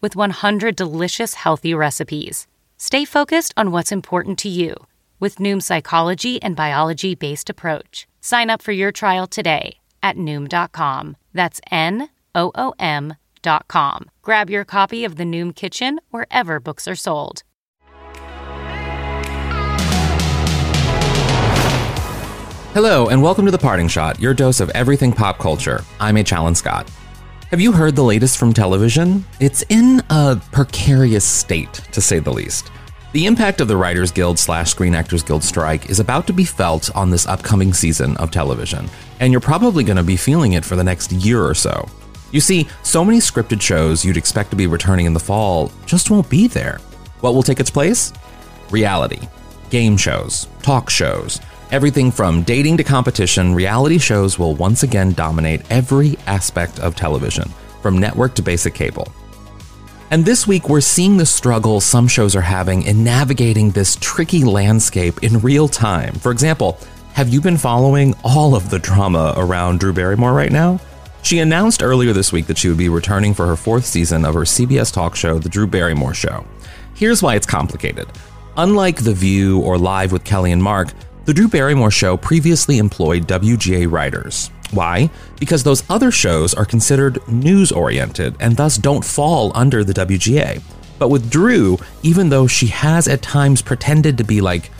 with 100 delicious healthy recipes. Stay focused on what's important to you with Noom's psychology and biology based approach. Sign up for your trial today at Noom.com. That's N O O M.com. Grab your copy of The Noom Kitchen wherever books are sold. Hello, and welcome to The Parting Shot, your dose of everything pop culture. I'm H. Alan Scott. Have you heard the latest from television? It's in a precarious state, to say the least. The impact of the Writers Guild slash Screen Actors Guild strike is about to be felt on this upcoming season of television, and you're probably going to be feeling it for the next year or so. You see, so many scripted shows you'd expect to be returning in the fall just won't be there. What will take its place? Reality. Game shows, talk shows, Everything from dating to competition, reality shows will once again dominate every aspect of television, from network to basic cable. And this week, we're seeing the struggle some shows are having in navigating this tricky landscape in real time. For example, have you been following all of the drama around Drew Barrymore right now? She announced earlier this week that she would be returning for her fourth season of her CBS talk show, The Drew Barrymore Show. Here's why it's complicated. Unlike The View or Live with Kelly and Mark, the Drew Barrymore show previously employed WGA writers. Why? Because those other shows are considered news oriented and thus don't fall under the WGA. But with Drew, even though she has at times pretended to be like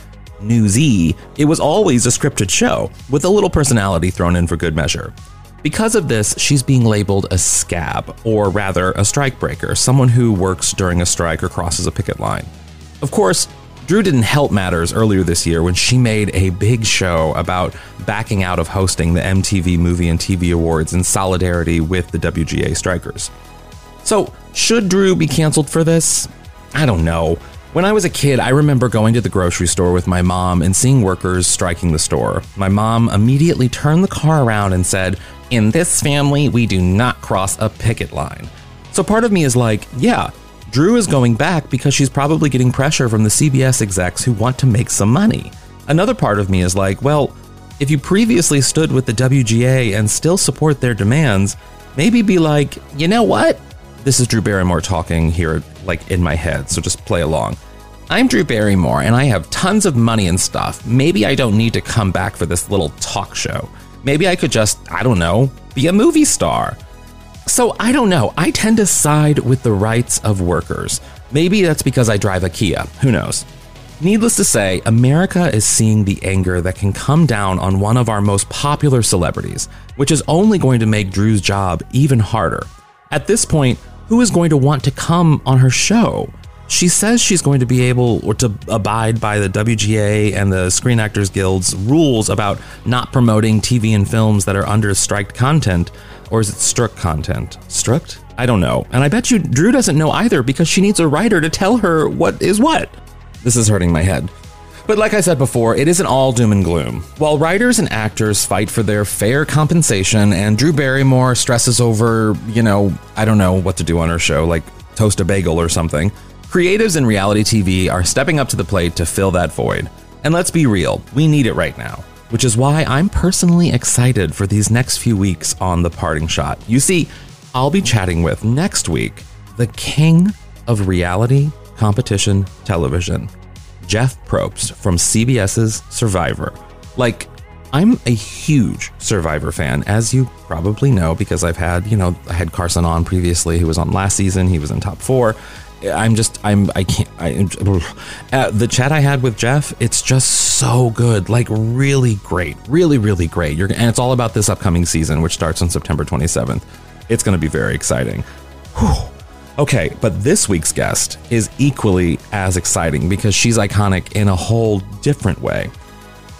newsy, it was always a scripted show, with a little personality thrown in for good measure. Because of this, she's being labeled a scab, or rather a strikebreaker, someone who works during a strike or crosses a picket line. Of course, Drew didn't help matters earlier this year when she made a big show about backing out of hosting the MTV Movie and TV Awards in solidarity with the WGA strikers. So, should Drew be canceled for this? I don't know. When I was a kid, I remember going to the grocery store with my mom and seeing workers striking the store. My mom immediately turned the car around and said, In this family, we do not cross a picket line. So part of me is like, yeah, Drew is going back because she's probably getting pressure from the CBS execs who want to make some money. Another part of me is like, well, if you previously stood with the WGA and still support their demands, maybe be like, you know what? This is Drew Barrymore talking here, like in my head, so just play along. I'm Drew Barrymore and I have tons of money and stuff. Maybe I don't need to come back for this little talk show. Maybe I could just, I don't know, be a movie star. So I don't know. I tend to side with the rights of workers. Maybe that's because I drive a Kia. Who knows? Needless to say, America is seeing the anger that can come down on one of our most popular celebrities, which is only going to make Drew's job even harder. At this point, who is going to want to come on her show? She says she's going to be able or to abide by the WGA and the Screen Actors Guild's rules about not promoting TV and films that are under striked content, or is it struck content? Struck? I don't know. And I bet you Drew doesn't know either because she needs a writer to tell her what is what. This is hurting my head. But like I said before, it isn't all doom and gloom. While writers and actors fight for their fair compensation and Drew Barrymore stresses over, you know, I don't know what to do on her show, like toast a bagel or something, creatives in reality TV are stepping up to the plate to fill that void. And let's be real, we need it right now which is why I'm personally excited for these next few weeks on The Parting Shot. You see, I'll be chatting with next week the king of reality competition television, Jeff Probst from CBS's Survivor. Like, I'm a huge Survivor fan, as you probably know, because I've had, you know, I had Carson on previously, who was on last season. He was in top four. I'm just I'm I can't I uh, the chat I had with Jeff it's just so good like really great really really great. You're, and it's all about this upcoming season which starts on September 27th it's going to be very exciting. Whew. okay but this week's guest is equally as exciting because she's iconic in a whole different way.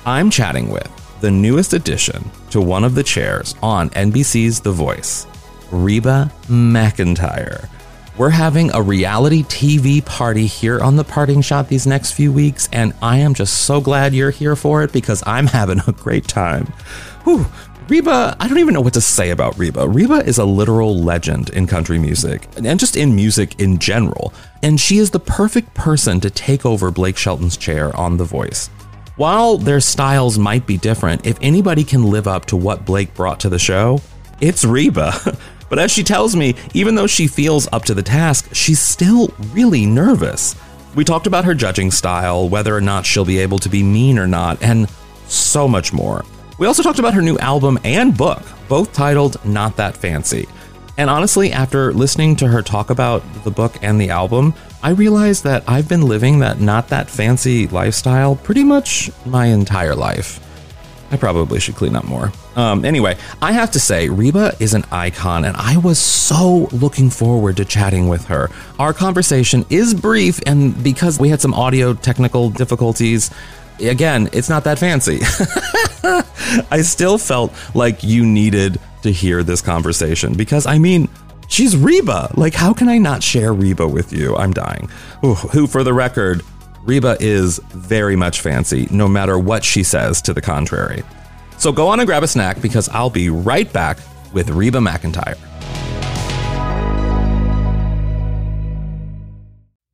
I'm chatting with the newest addition to one of the chairs on NBC's The Voice Reba McEntire We're having a reality TV party here on the parting shot these next few weeks, and I am just so glad you're here for it because I'm having a great time. Whew. Reba, I don't even know what to say about Reba. Reba is a literal legend in country music and just in music in general, and she is the perfect person to take over Blake Shelton's chair on The Voice. While their styles might be different, if anybody can live up to what Blake brought to the show, it's Reba. But as she tells me, even though she feels up to the task, she's still really nervous. We talked about her judging style, whether or not she'll be able to be mean or not, and so much more. We also talked about her new album and book, both titled Not That Fancy. And honestly, after listening to her talk about the book and the album, I realized that I've been living that not that fancy lifestyle pretty much my entire life. I probably should clean up more. Um, anyway, I have to say, Reba is an icon, and I was so looking forward to chatting with her. Our conversation is brief, and because we had some audio technical difficulties, again, it's not that fancy. I still felt like you needed to hear this conversation because, I mean, she's Reba. Like, how can I not share Reba with you? I'm dying. Ooh, who, for the record, Reba is very much fancy, no matter what she says to the contrary. So go on and grab a snack because I'll be right back with Reba McEntire.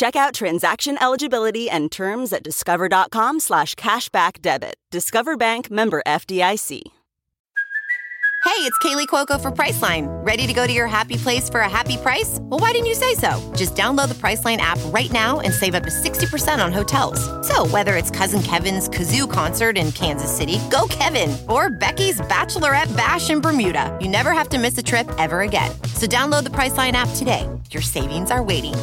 Check out transaction eligibility and terms at discover.com slash cashback debit. Discover Bank member FDIC. Hey, it's Kaley Cuoco for Priceline. Ready to go to your happy place for a happy price? Well, why didn't you say so? Just download the Priceline app right now and save up to 60% on hotels. So whether it's Cousin Kevin's Kazoo concert in Kansas City, go Kevin, or Becky's Bachelorette Bash in Bermuda, you never have to miss a trip ever again. So download the Priceline app today. Your savings are waiting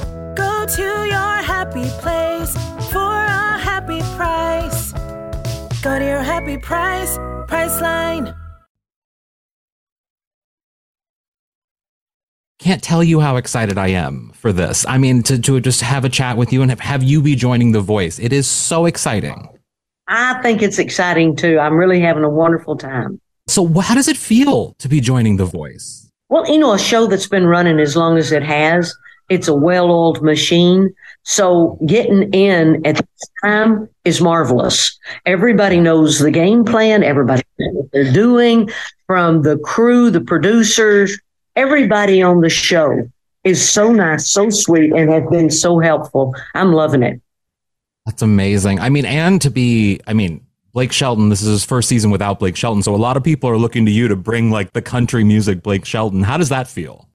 to your happy place for a happy price. Go to your happy price, Priceline. Can't tell you how excited I am for this. I mean, to, to just have a chat with you and have, have you be joining The Voice. It is so exciting. I think it's exciting too. I'm really having a wonderful time. So, how does it feel to be joining The Voice? Well, you know, a show that's been running as long as it has, it's a well oiled machine. So getting in at this time is marvelous. Everybody knows the game plan, everybody knows what they're doing, from the crew, the producers, everybody on the show is so nice, so sweet, and have been so helpful. I'm loving it. That's amazing. I mean, and to be, I mean, Blake Shelton, this is his first season without Blake Shelton. So a lot of people are looking to you to bring like the country music Blake Shelton. How does that feel?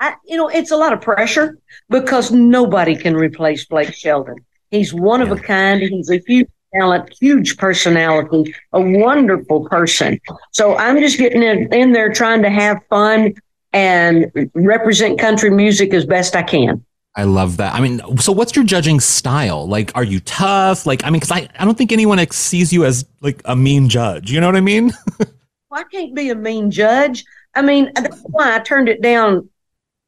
I, you know, it's a lot of pressure because nobody can replace Blake Shelton. He's one of a kind. He's a huge talent, huge personality, a wonderful person. So I'm just getting in, in there trying to have fun and represent country music as best I can. I love that. I mean, so what's your judging style? Like, are you tough? Like, I mean, because I, I don't think anyone sees you as like a mean judge. You know what I mean? well, I can't be a mean judge. I mean, that's why I turned it down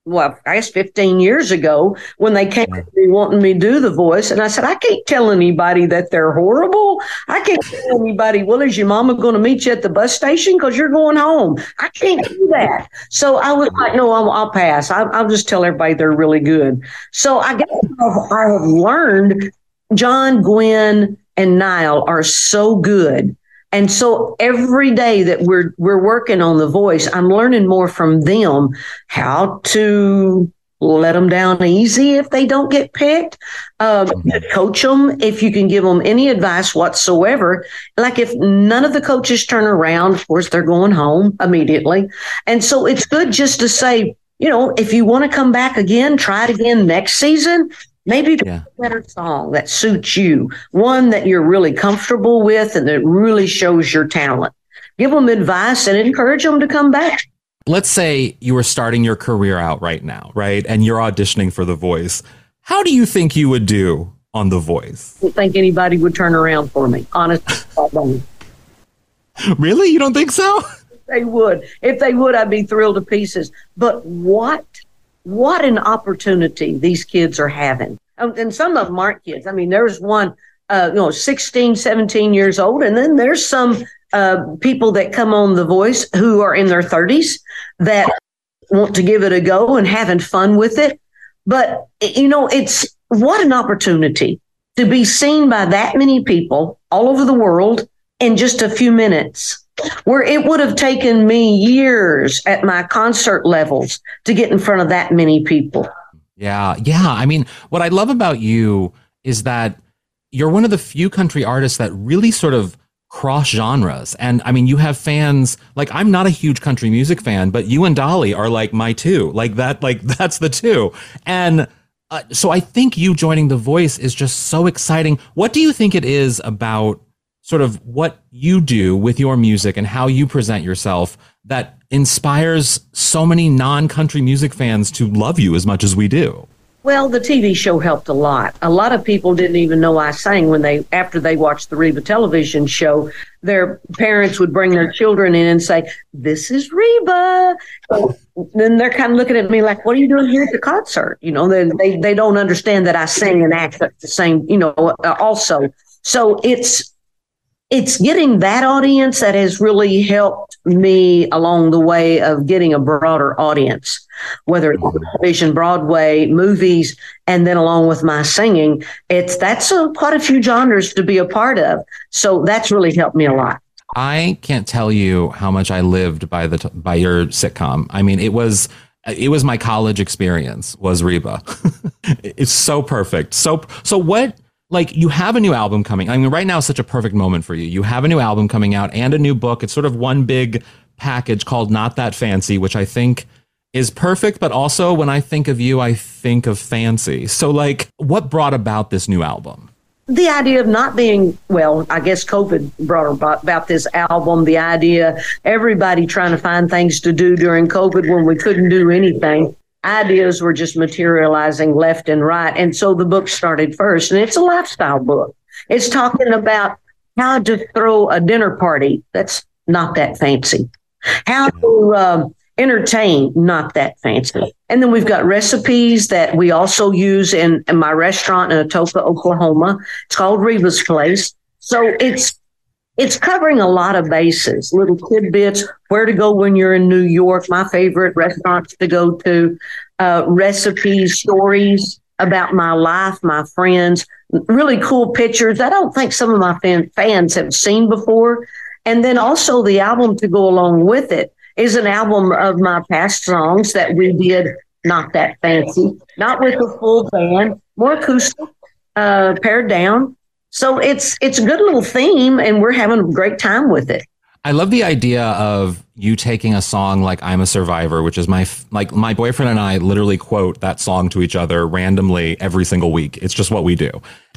well, I guess 15 years ago when they came to me wanting me to do the voice. And I said, I can't tell anybody that they're horrible. I can't tell anybody, well, is your mama going to meet you at the bus station because you're going home? I can't do that. So I was like, no, I'll, I'll pass. I, will just tell everybody they're really good. So I guess I have learned John, Gwen, and Niall are so good and so every day that we're we're working on the voice, I'm learning more from them how to let them down easy if they don't get picked. Um, coach them if you can give them any advice whatsoever. Like if none of the coaches turn around, of course they're going home immediately. And so it's good just to say, you know, if you want to come back again, try it again next season. Maybe yeah. a better song that suits you, one that you're really comfortable with and that really shows your talent. Give them advice and encourage them to come back. Let's say you were starting your career out right now, right? And you're auditioning for The Voice. How do you think you would do on The Voice. I don't think anybody would turn around for me. Honestly. Really? You don't think so? they would. If they would, I'd be thrilled to pieces. But what, what an opportunity these kids are having. Um, And some of them aren't kids. I mean, there's one, uh, you know, 16, 17 years old. And then there's some uh, people that come on The Voice who are in their 30s that want to give it a go and having fun with it. But, you know, it's what an opportunity to be seen by that many people all over the world in just a few minutes where it would have taken me years at my concert levels to get in front of that many people. Yeah, yeah. I mean, what I love about you is that you're one of the few country artists that really sort of cross genres. And I mean, you have fans like I'm not a huge country music fan, but you and Dolly are like my two. Like that, like that's the two. And uh, so I think you joining The Voice is just so exciting. What do you think it is about sort of what you do with your music and how you present yourself that inspires so many non-country music fans to love you as much as we do? Well, the TV show helped a lot. A lot of people didn't even know I sang when they, after they watched the Reba television show, their parents would bring their children in and say, This is Reba. So then they're kind of looking at me like, What are you doing here at the concert? You know, they, they, they don't understand that I sing and act at the same, you know, uh, also. So it's, it's getting that audience that has really helped me along the way of getting a broader audience, whether it's mm-hmm. television, Broadway, movies, and then along with my singing, it's that's a, quite a few genres to be a part of. So that's really helped me a lot. I can't tell you how much I lived by the t- by your sitcom. I mean, it was it was my college experience was Reba. it's so perfect. So so what like you have a new album coming. I mean, right now is such a perfect moment for you. You have a new album coming out and a new book. It's sort of one big package called Not That Fancy, which I think is perfect, but also when I think of you, I think of fancy. So like what brought about this new album? the idea of not being well i guess covid brought about, this album the idea everybody trying to find things to do during covid when we couldn't do anything ideas were just materializing left and right and so the book started first and it's a lifestyle book it's talking about how to throw a dinner party that's not that fancy how to um, entertain, not that fancy. And then we've got recipes that we also use in, in my restaurant in Atoka, Oklahoma. It's called Reba's Place. So it's it's covering a lot of bases, little tidbits, where to go when you're in New York, my favorite restaurants to go to, uh, recipes, stories about my life, my friends, really cool pictures. I don't think some of my fan, fans have seen before. And then also the album to go along with it is an album of my past songs that we did not that fancy, not with a full band, more acoustic, uh, pared down. So it's it's a good little theme, and we're having a great time with it. I love the idea of you taking a song like "I'm a Survivor," which is my like my boyfriend and I literally quote that song to each other randomly every single week. It's just what we do,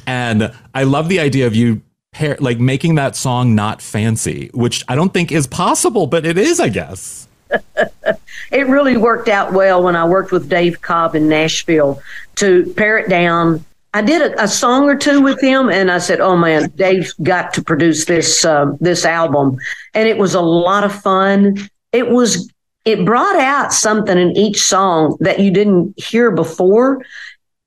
and I love the idea of you pair like making that song not fancy, which I don't think is possible, but it is, I guess. it really worked out well when I worked with Dave Cobb in Nashville to pare it down. I did a, a song or two with him, and I said, "Oh man, Dave's got to produce this uh, this album," and it was a lot of fun. It was it brought out something in each song that you didn't hear before.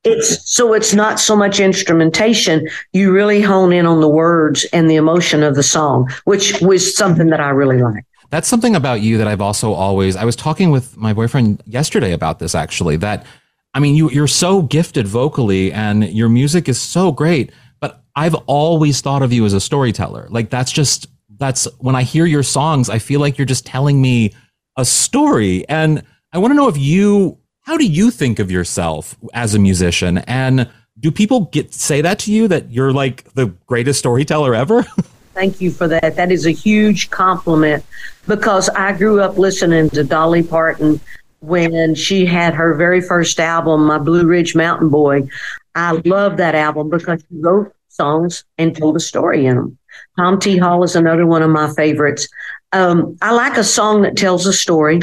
It's so it's not so much instrumentation. You really hone in on the words and the emotion of the song, which was something that I really liked. That's something about you that I've also always. I was talking with my boyfriend yesterday about this actually. That I mean, you you're so gifted vocally, and your music is so great. But I've always thought of you as a storyteller. Like that's just that's when I hear your songs, I feel like you're just telling me a story. And I want to know if you, how do you think of yourself as a musician? And do people get say that to you that you're like the greatest storyteller ever? Thank you for that. That is a huge compliment because I grew up listening to Dolly Parton when she had her very first album, My Blue Ridge Mountain Boy. I love that album because she wrote songs and told a story in them. Tom T. Hall is another one of my favorites. Um, I like a song that tells a story.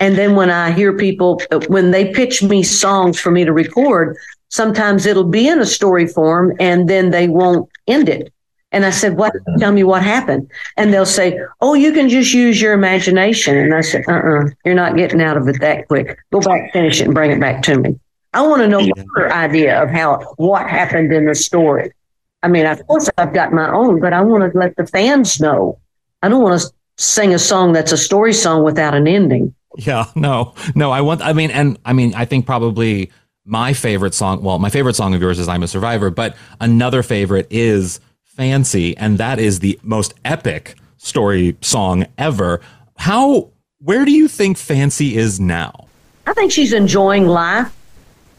And then when I hear people, when they pitch me songs for me to record, sometimes it'll be in a story form and then they won't end it. And I said, what, tell me what happened. And they'll say, oh, you can just use your imagination. And I said, uh-uh, you're not getting out of it that quick. Go back, finish it and bring it back to me. I want to know your idea of how, what happened in the story. I mean, of course I've got my own, but I want to let the fans know. I don't want to sing a song that's a story song without an ending. Yeah, no, no. I want. I mean, and I mean, I think probably my favorite song. Well, my favorite song of yours is "I'm a Survivor," but another favorite is "Fancy," and that is the most epic story song ever. How? Where do you think Fancy is now? I think she's enjoying life.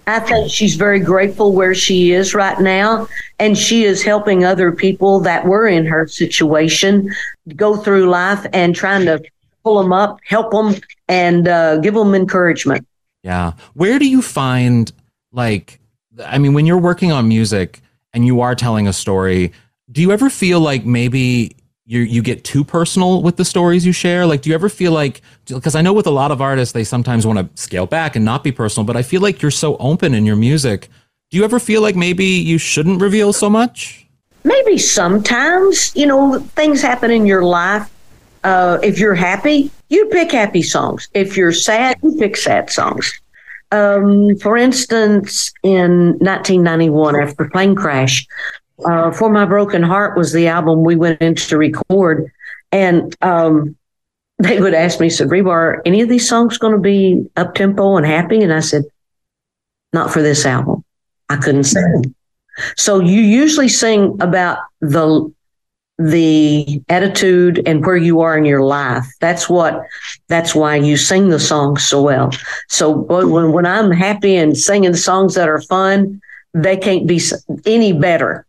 I think she's very grateful where she is right now. And she is helping other people that were in her situation go through life and trying to pull them up, help them, and uh, give them encouragement. Yeah. Where do you find, like, I mean, when you're working on music and you are telling a story, do you ever feel like maybe you you get too personal with the stories you share? Like, do you ever feel like because I know with a lot of artists they sometimes want to scale back and not be personal, but I feel like you're so open in your music. Do you ever feel like maybe you shouldn't reveal so much? Maybe sometimes, you know, things happen in your life. Uh, if you're happy, you pick happy songs. If you're sad, you pick sad songs. Um, for instance, in 1991, after plane crash, uh, For My Broken Heart was the album we went in to record. And um, they would ask me, said, Reba, are any of these songs going to be up tempo and happy? And I said, not for this album. I couldn't sing. So you usually sing about the the attitude and where you are in your life. That's what that's why you sing the songs so well. So when when I'm happy and singing songs that are fun, they can't be any better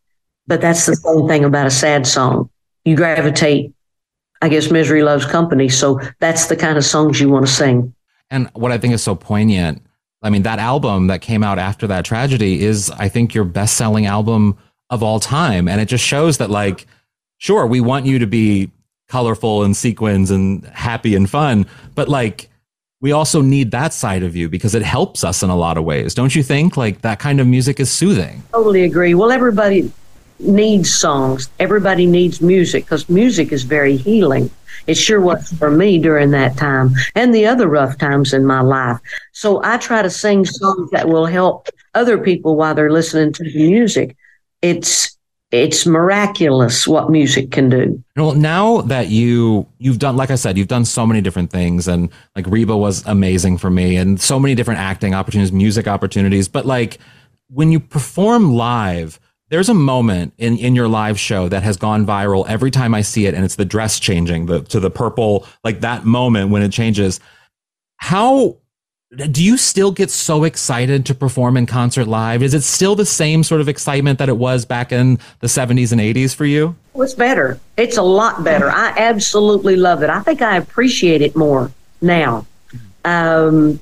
but that's the same thing about a sad song. You gravitate, I guess, misery loves company. So that's the kind of songs you want to sing. And what I think is so poignant, I mean, that album that came out after that tragedy is, I think, your best selling album of all time. And it just shows that, like, sure, we want you to be colorful and sequins and happy and fun, but like, we also need that side of you because it helps us in a lot of ways. Don't you think? Like, that kind of music is soothing. Totally agree. Well, everybody, needs songs. Everybody needs music because music is very healing. It sure was for me during that time and the other rough times in my life. So I try to sing songs that will help other people while they're listening to the music. It's it's miraculous what music can do. Well, now that you you've done, like I said, you've done so many different things, and like Reba was amazing for me, and so many different acting opportunities, music opportunities. But like when you perform live, there's a moment in, in your live show that has gone viral every time I see it, and it's the dress changing the, to the purple, like that moment when it changes. How do you still get so excited to perform in concert live? Is it still the same sort of excitement that it was back in the 70s and 80s for you? Well, it's better. It's a lot better. I absolutely love it. I think I appreciate it more now. Um,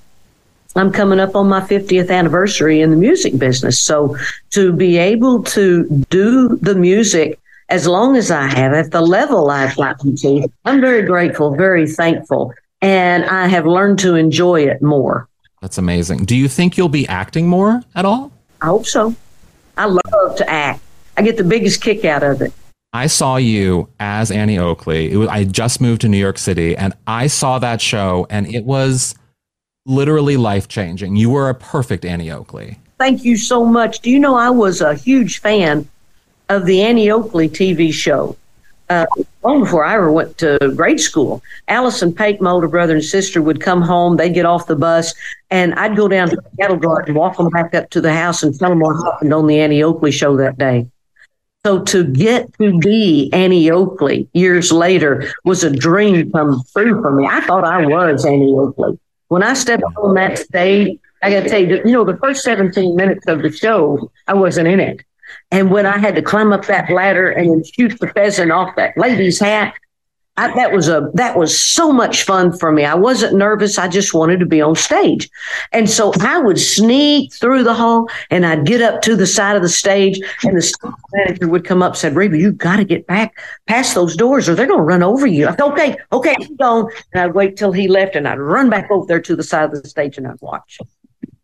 I'm coming up on my 50th anniversary in the music business. So to be able to do the music as long as I have at the level I've gotten to, I'm very grateful, very thankful, and I have learned to enjoy it more. That's amazing. Do you think you'll be acting more at all? I hope so. I love to act. I get the biggest kick out of it. I saw you as Annie Oakley. Was, I just moved to New York City and I saw that show and it was literally life changing. You were a perfect Annie Oakley. Thank you so much. Do you know I was a huge fan of the Annie Oakley TV show? Uh, long before I ever went to grade school, Alice and Pake, my older brother and sister, would come home. They'd get off the bus, and I'd go down to the cattle guard and walk them back up to the house and tell them what happened on the Annie Oakley show that day. So to get to be Annie Oakley years later was a dream come true for me. I thought I was Annie Oakley. When I stepped on that stage, I got to tell you, you know, the first 17 minutes of the show, I wasn't in it. And when I had to climb up that ladder and shoot the pheasant off that lady's hat, I, that was a that was so much fun for me. I wasn't nervous. I just wanted to be on stage, and so I would sneak through the hall, and I'd get up to the side of the stage, and the stage manager would come up, said, "Reba, you've got to get back past those doors, or they're going to run over you." I said, "Okay, okay, I'm gone," and I'd wait till he left, and I'd run back over there to the side of the stage, and I'd watch.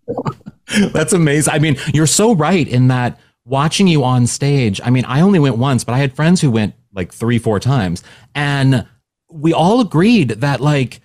That's amazing. I mean, you're so right in that watching you on stage. I mean, I only went once, but I had friends who went like three, four times. And we all agreed that like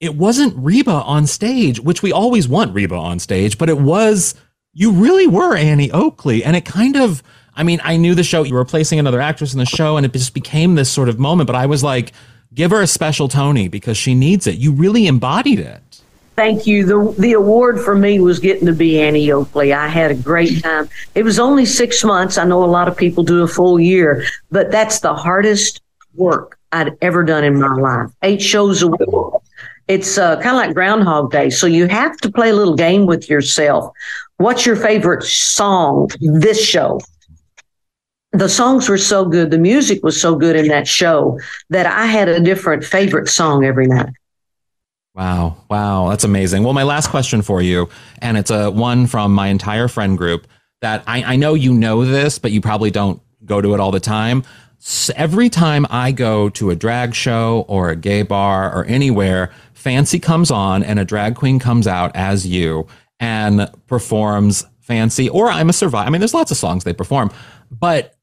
it wasn't Reba on stage, which we always want Reba on stage, but it was, you really were Annie Oakley. And it kind of, I mean, I knew the show, you were replacing another actress in the show, and it just became this sort of moment. But I was like, give her a special Tony because she needs it. You really embodied it. Thank you. The the award for me was getting to be Annie Oakley. I had a great time. It was only six months. I know a lot of people do a full year, but that's the hardest work I'd ever done in my life. Eight shows a week. It's uh, kind of like Groundhog Day. So you have to play a little game with yourself. What's your favorite song this show? The songs were so good. The music was so good in that show that I had a different favorite song every night. Wow. Wow. That's amazing. Well, my last question for you, and it's a one from my entire friend group that I, I know you know this, but you probably don't go to it all the time. Every time I go to a drag show or a gay bar or anywhere, Fancy comes on and a drag queen comes out as you and performs Fancy or I'm a survivor. I mean, there's lots of songs they perform, but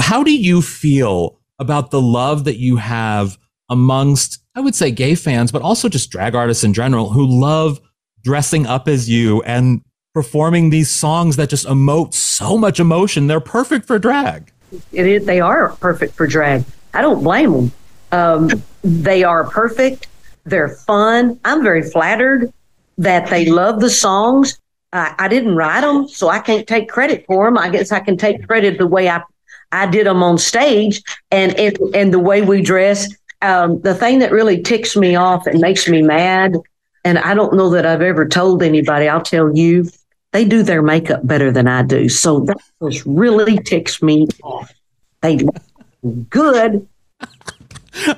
how do you feel about the love that you have amongst, I would say, gay fans, but also just drag artists in general who love dressing up as you and performing these songs that just emote so much emotion. They're perfect for drag. It is, they are perfect for drag. I don't blame them. Um, they are perfect. They're fun. I'm very flattered that they love the songs. I, I didn't write them, so I can't take credit for them. I guess I can take credit the way I I did them on stage and and, and the way we dress um, the thing that really ticks me off and makes me mad, and I don't know that I've ever told anybody, I'll tell you, they do their makeup better than I do. So that just really ticks me off. They good.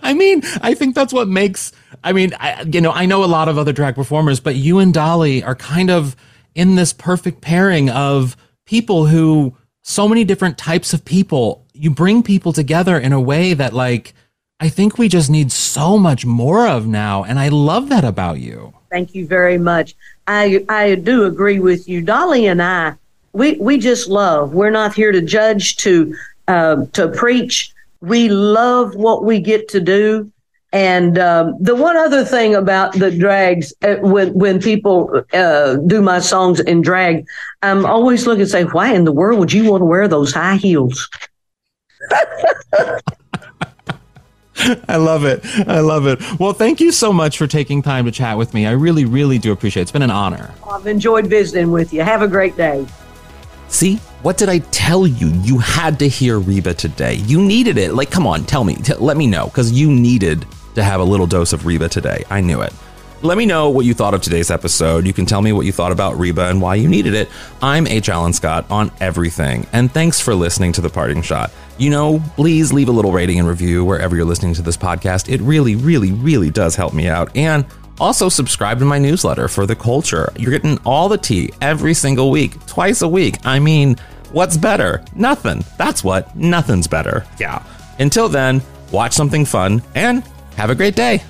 I mean, I think that's what makes. I mean, I, you know, I know a lot of other drag performers, but you and Dolly are kind of in this perfect pairing of people who, so many different types of people. You bring people together in a way that, like, I think we just need so much more of now. And I love that about you. Thank you very much. I, I do agree with you. Dolly and I, we, we just love. We're not here to judge, to, uh, to preach. We love what we get to do. And um, the one other thing about the drags, uh, when when people uh, do my songs in drag, I'm always looking to say, why in the world would you want to wear those high heels? I love it. I love it. Well, thank you so much for taking time to chat with me. I really, really do appreciate it. It's been an honor. I've enjoyed visiting with you. Have a great day. See, what did I tell you? You had to hear Reba today. You needed it. Like, come on, tell me, t- let me know, because you needed to have a little dose of Reba today. I knew it. Let me know what you thought of today's episode. You can tell me what you thought about Reba and why you needed it. I'm H. Alan Scott on everything, and thanks for listening to The Parting Shot. You know, please leave a little rating and review wherever you're listening to this podcast. It really, really, really does help me out. And also, subscribe to my newsletter for the culture. You're getting all the tea every single week, twice a week. I mean, what's better? Nothing. That's what. Nothing's better. Yeah. Until then, watch something fun and have a great day.